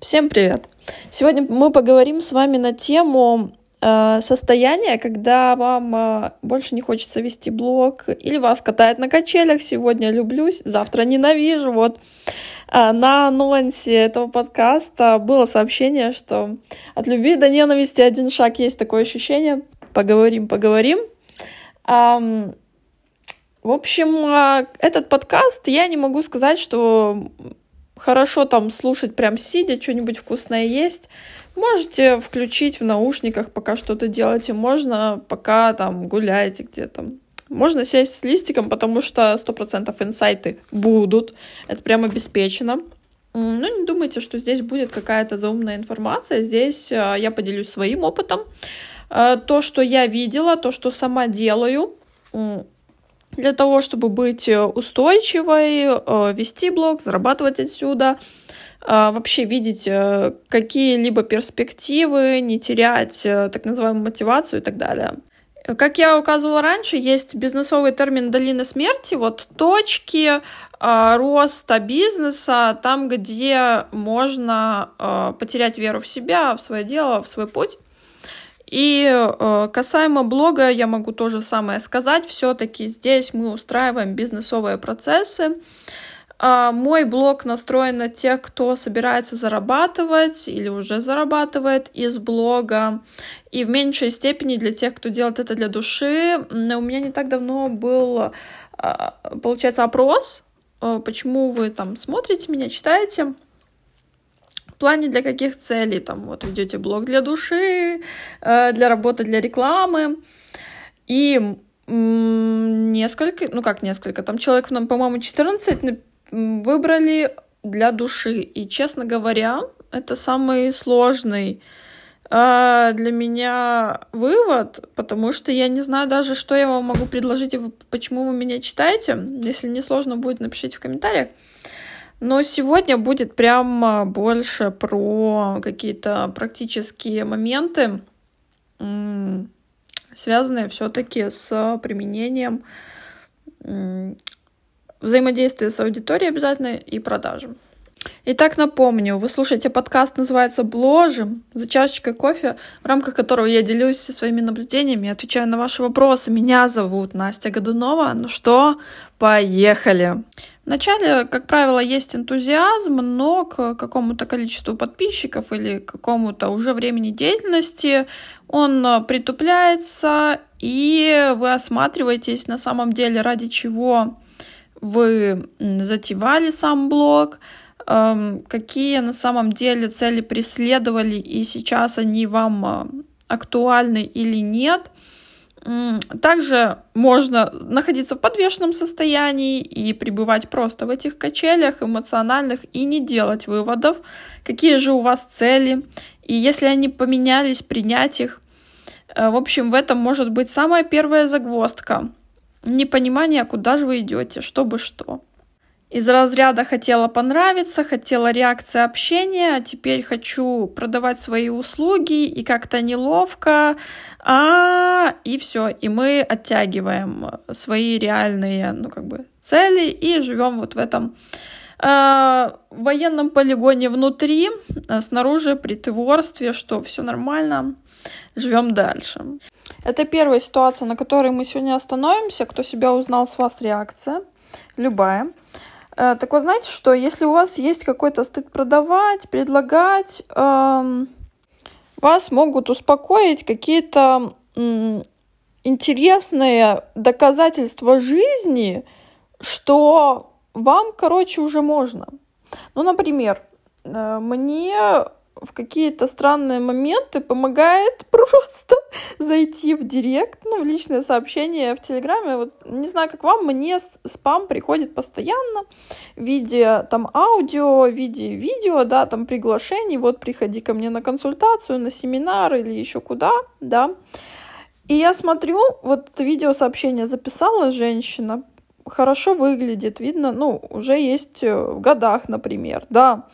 Всем привет! Сегодня мы поговорим с вами на тему э, состояния, когда вам э, больше не хочется вести блог, или вас катает на качелях. Сегодня люблюсь, завтра ненавижу. Вот э, на анонсе этого подкаста было сообщение, что от любви до ненависти один шаг есть такое ощущение. Поговорим, поговорим. В общем, э, этот подкаст я не могу сказать, что хорошо там слушать прям сидя, что-нибудь вкусное есть. Можете включить в наушниках, пока что-то делаете. Можно пока там гуляете где-то. Можно сесть с листиком, потому что 100% инсайты будут. Это прям обеспечено. Ну, не думайте, что здесь будет какая-то заумная информация. Здесь э, я поделюсь своим опытом. Э, то, что я видела, то, что сама делаю, для того, чтобы быть э, устойчивой, э, вести блог, зарабатывать отсюда, э, вообще видеть какие-либо перспективы, не терять так называемую мотивацию и так далее. Как я указывала раньше, есть бизнесовый термин долины смерти, вот точки роста бизнеса, там, где можно потерять веру в себя, в свое дело, в свой путь. И э, касаемо блога, я могу то же самое сказать. Все-таки здесь мы устраиваем бизнесовые процессы. Э, мой блог настроен на тех, кто собирается зарабатывать или уже зарабатывает из блога. И в меньшей степени для тех, кто делает это для души. У меня не так давно был, э, получается, опрос. Э, почему вы там смотрите меня, читаете? Плане для каких целей? Там вот ведете блог для души, э, для работы, для рекламы. И несколько, ну как несколько, там человек, нам, по-моему, 14 выбрали для души. И, честно говоря, это самый сложный э, для меня вывод, потому что я не знаю даже, что я вам могу предложить, и почему вы меня читаете. Если не сложно будет, напишите в комментариях. Но сегодня будет прямо больше про какие-то практические моменты, связанные все-таки с применением взаимодействия с аудиторией обязательно и продажи. Итак, напомню, вы слушаете подкаст, называется «Бложим» за чашечкой кофе, в рамках которого я делюсь своими наблюдениями и отвечаю на ваши вопросы. Меня зовут Настя Годунова. Ну что, поехали! Вначале, как правило, есть энтузиазм, но к какому-то количеству подписчиков или какому-то уже времени деятельности он притупляется, и вы осматриваетесь на самом деле, ради чего вы затевали сам блог, Эм, какие на самом деле цели преследовали и сейчас они вам э, актуальны или нет. Также можно находиться в подвешенном состоянии и пребывать просто в этих качелях эмоциональных и не делать выводов, какие же у вас цели, и если они поменялись, принять их. Э, в общем, в этом может быть самая первая загвоздка. Непонимание, куда же вы идете, чтобы что из разряда хотела понравиться, хотела реакция общения, а теперь хочу продавать свои услуги и как-то неловко, а и все, и мы оттягиваем свои реальные, ну как бы цели и живем вот в этом э, военном полигоне внутри, а снаружи притворстве, что все нормально, живем дальше. Это первая ситуация, на которой мы сегодня остановимся. Кто себя узнал, с вас реакция любая. Э, так вот, знаете, что если у вас есть какой-то стыд продавать, предлагать, эм, вас могут успокоить какие-то эм, интересные доказательства жизни, что вам, короче, уже можно. Ну, например, э, мне в какие-то странные моменты помогает просто зайти в директ, ну, в личное сообщение в Телеграме. Вот, не знаю, как вам, мне спам приходит постоянно в виде там аудио, в виде видео, да, там приглашений, вот приходи ко мне на консультацию, на семинар или еще куда, да. И я смотрю, вот это видеосообщение записала женщина, хорошо выглядит, видно, ну, уже есть э, в годах, например, да,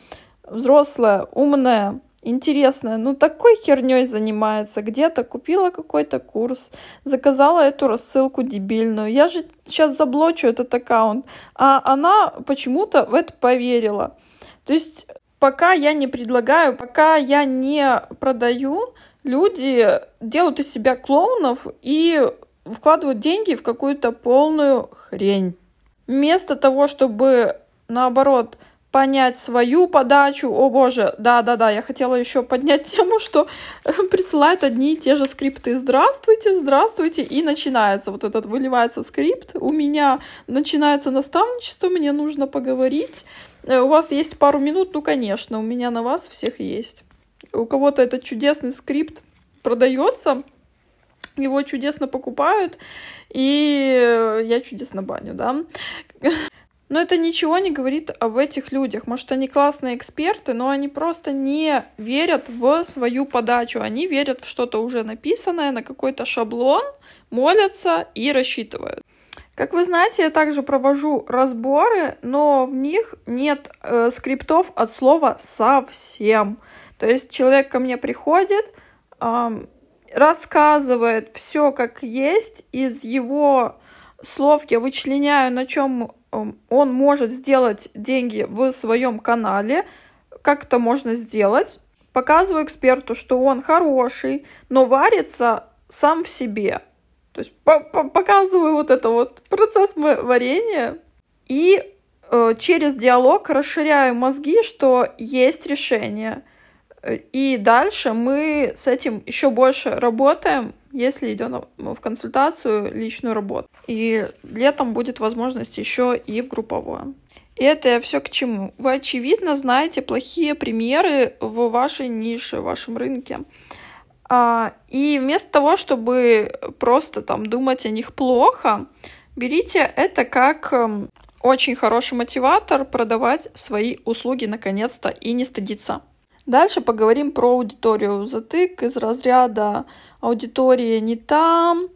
взрослая, умная, интересная, ну такой херней занимается, где-то купила какой-то курс, заказала эту рассылку дебильную, я же сейчас заблочу этот аккаунт, а она почему-то в это поверила. То есть пока я не предлагаю, пока я не продаю, люди делают из себя клоунов и вкладывают деньги в какую-то полную хрень. Вместо того, чтобы, наоборот, понять свою подачу. О боже, да-да-да, я хотела еще поднять тему, что присылают одни и те же скрипты. Здравствуйте, здравствуйте, и начинается вот этот, выливается скрипт. У меня начинается наставничество, мне нужно поговорить. Э, у вас есть пару минут? Ну, конечно, у меня на вас всех есть. У кого-то этот чудесный скрипт продается, его чудесно покупают, и я чудесно баню, да. Но это ничего не говорит об этих людях. Может, они классные эксперты, но они просто не верят в свою подачу. Они верят в что-то уже написанное, на какой-то шаблон, молятся и рассчитывают. Как вы знаете, я также провожу разборы, но в них нет э, скриптов от слова совсем. То есть человек ко мне приходит, э, рассказывает все как есть, из его слов я вычленяю, на чем он может сделать деньги в своем канале, как это можно сделать. Показываю эксперту, что он хороший, но варится сам в себе. То есть по -по показываю вот это вот процесс варения и э, через диалог расширяю мозги, что есть решение. И дальше мы с этим еще больше работаем, если идем в консультацию, личную работу. И летом будет возможность еще и в групповое. И это все к чему? Вы, очевидно, знаете плохие примеры в вашей нише, в вашем рынке. А, и вместо того, чтобы просто там думать о них плохо, берите это как эм, очень хороший мотиватор продавать свои услуги наконец-то и не стыдиться. Дальше поговорим про аудиторию. Затык из разряда аудитории не там,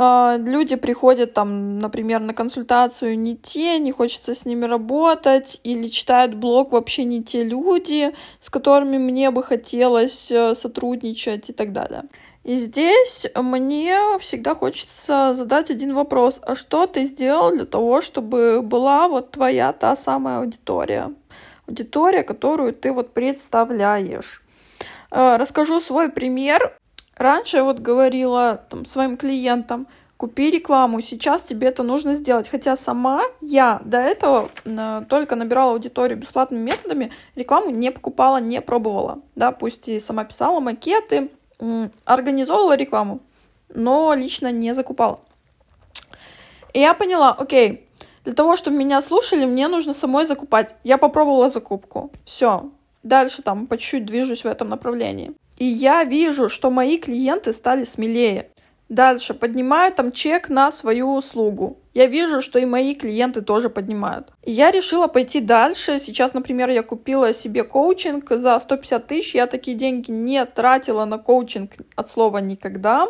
а, люди приходят там, например, на консультацию не те, не хочется с ними работать, или читают блог вообще не те люди, с которыми мне бы хотелось э, сотрудничать и так далее. И здесь мне всегда хочется задать один вопрос. А что ты сделал для того, чтобы была вот твоя та самая аудитория? Аудитория, которую ты вот представляешь. Э, расскажу свой пример. Раньше я вот говорила там, своим клиентам, купи рекламу, сейчас тебе это нужно сделать. Хотя сама я до этого э, только набирала аудиторию бесплатными методами, рекламу не покупала, не пробовала. Да, пусть и сама писала макеты, организовывала рекламу, но лично не закупала. И я поняла, окей, для того, чтобы меня слушали, мне нужно самой закупать. Я попробовала закупку. Все. Дальше там по чуть-чуть движусь в этом направлении. И я вижу, что мои клиенты стали смелее. Дальше поднимаю там чек на свою услугу. Я вижу, что и мои клиенты тоже поднимают. И я решила пойти дальше. Сейчас, например, я купила себе коучинг за 150 тысяч. Я такие деньги не тратила на коучинг от слова никогда.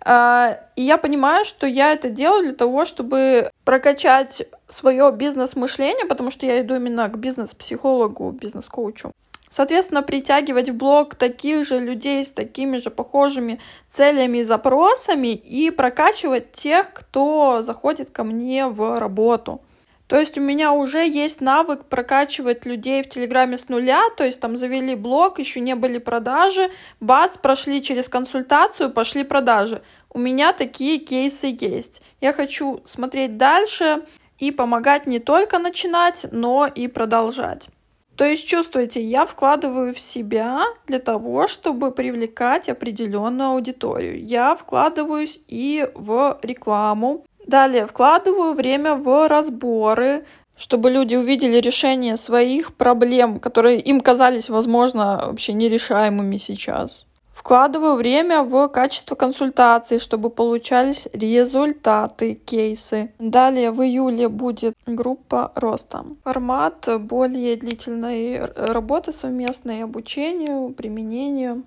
А, и я понимаю, что я это делаю для того, чтобы прокачать свое бизнес-мышление, потому что я иду именно к бизнес-психологу, бизнес-коучу. Соответственно, притягивать в блог таких же людей с такими же похожими целями и запросами и прокачивать тех, кто заходит ко мне в работу. То есть у меня уже есть навык прокачивать людей в Телеграме с нуля, то есть там завели блог, еще не были продажи, бац, прошли через консультацию, пошли продажи. У меня такие кейсы есть. Я хочу смотреть дальше и помогать не только начинать, но и продолжать. То есть, чувствуете, я вкладываю в себя для того, чтобы привлекать определенную аудиторию. Я вкладываюсь и в рекламу. Далее вкладываю время в разборы, чтобы люди увидели решение своих проблем, которые им казались, возможно, вообще нерешаемыми сейчас. Вкладываю время в качество консультаций, чтобы получались результаты, кейсы. Далее в июле будет группа роста. Формат более длительной работы совместной, обучению, применению,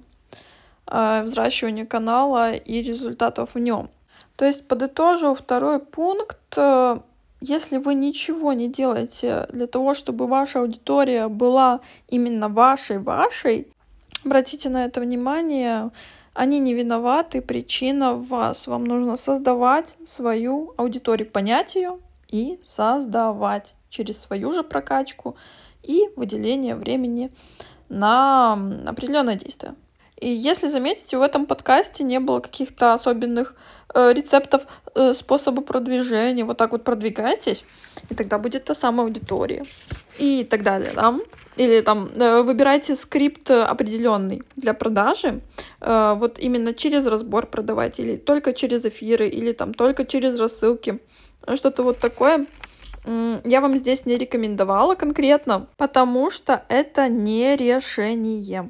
э, взращиванию канала и результатов в нем. То есть подытожу второй пункт. Если вы ничего не делаете для того, чтобы ваша аудитория была именно вашей-вашей, Обратите на это внимание. Они не виноваты, причина в вас. Вам нужно создавать свою аудиторию, понять ее и создавать через свою же прокачку, и выделение времени на определенное действие. И если заметите, в этом подкасте не было каких-то особенных э, рецептов э, способа продвижения. Вот так вот продвигайтесь, и тогда будет та самая аудитория. И так далее, да. Или там э, выбирайте скрипт определенный для продажи. Э, вот именно через разбор продавайте, или только через эфиры, или там только через рассылки. Что-то вот такое я вам здесь не рекомендовала конкретно, потому что это не решение.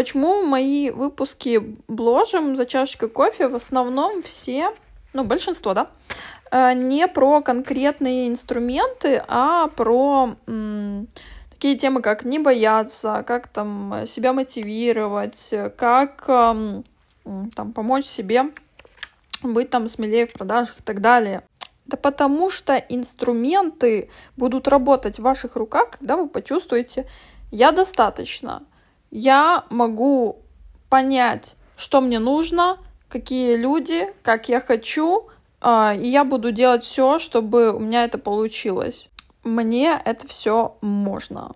Почему мои выпуски бложим за чашечкой кофе в основном все, ну, большинство, да, э, не про конкретные инструменты, а про м, такие темы, как не бояться, как там себя мотивировать, как м, там помочь себе быть там смелее в продажах и так далее. Да потому что инструменты будут работать в ваших руках, когда вы почувствуете, я достаточно, я могу понять, что мне нужно, какие люди, как я хочу, а, и я буду делать все, чтобы у меня это получилось. Мне это все можно.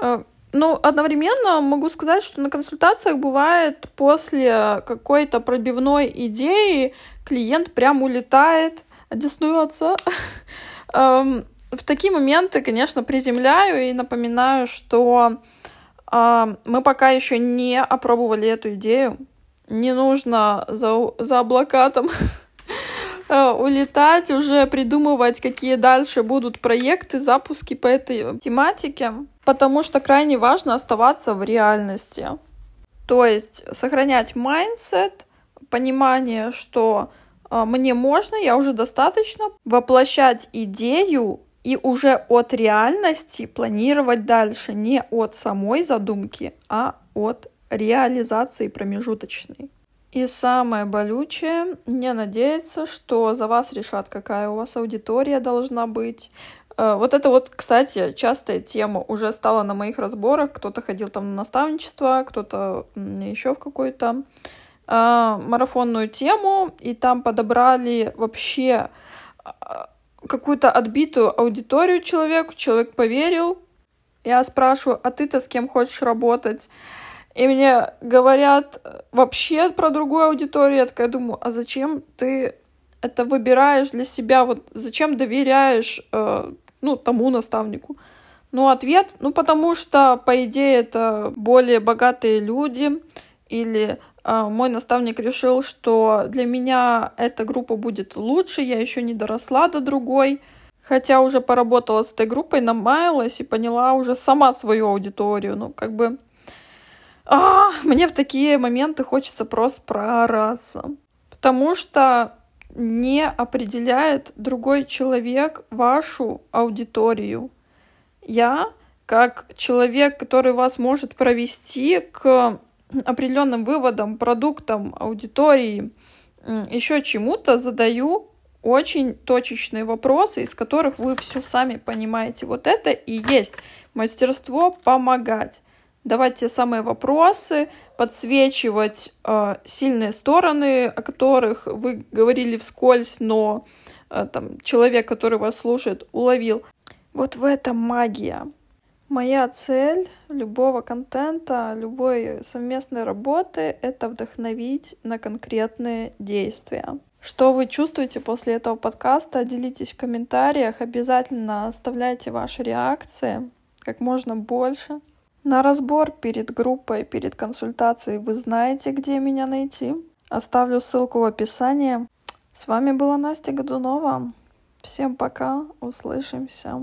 Э, ну, одновременно могу сказать, что на консультациях бывает после какой-то пробивной идеи клиент прям улетает, одеснуется. Эм, в такие моменты, конечно, приземляю и напоминаю, что мы пока еще не опробовали эту идею. Не нужно за, за облака там э, улетать, уже придумывать, какие дальше будут проекты, запуски по этой тематике, потому что крайне важно оставаться в реальности. То есть сохранять mindset, понимание, что э, мне можно, я уже достаточно, воплощать идею и уже от реальности планировать дальше, не от самой задумки, а от реализации промежуточной. И самое болючее, не надеяться, что за вас решат, какая у вас аудитория должна быть. Э, вот это вот, кстати, частая тема уже стала на моих разборах. Кто-то ходил там на наставничество, кто-то еще в какую-то э, марафонную тему, и там подобрали вообще а, какую-то отбитую аудиторию человеку, человек поверил. Я спрашиваю, а ты-то с кем хочешь работать? И мне говорят вообще про другую аудиторию. Я такая думаю, а зачем ты это выбираешь для себя? Вот зачем доверяешь, э, ну, тому наставнику? Ну, ответ, ну, потому что, по идее, это более богатые люди или мой наставник решил, что для меня эта группа будет лучше, я еще не доросла до другой. Хотя уже поработала с этой группой, намаялась и поняла уже сама свою аудиторию. Ну, как бы... А, мне в такие моменты хочется просто проораться. Потому что не определяет другой человек вашу аудиторию. Я, как человек, который вас может провести к определенным выводам, продуктам, аудитории, еще чему-то задаю очень точечные вопросы, из которых вы все сами понимаете. Вот это и есть мастерство помогать. Давать те самые вопросы, подсвечивать э, сильные стороны, о которых вы говорили вскользь, но э, там, человек, который вас слушает, уловил. Вот в этом магия. Моя цель любого контента, любой совместной работы — это вдохновить на конкретные действия. Что вы чувствуете после этого подкаста? Делитесь в комментариях. Обязательно оставляйте ваши реакции как можно больше. На разбор перед группой, перед консультацией вы знаете, где меня найти. Оставлю ссылку в описании. С вами была Настя Годунова. Всем пока, услышимся.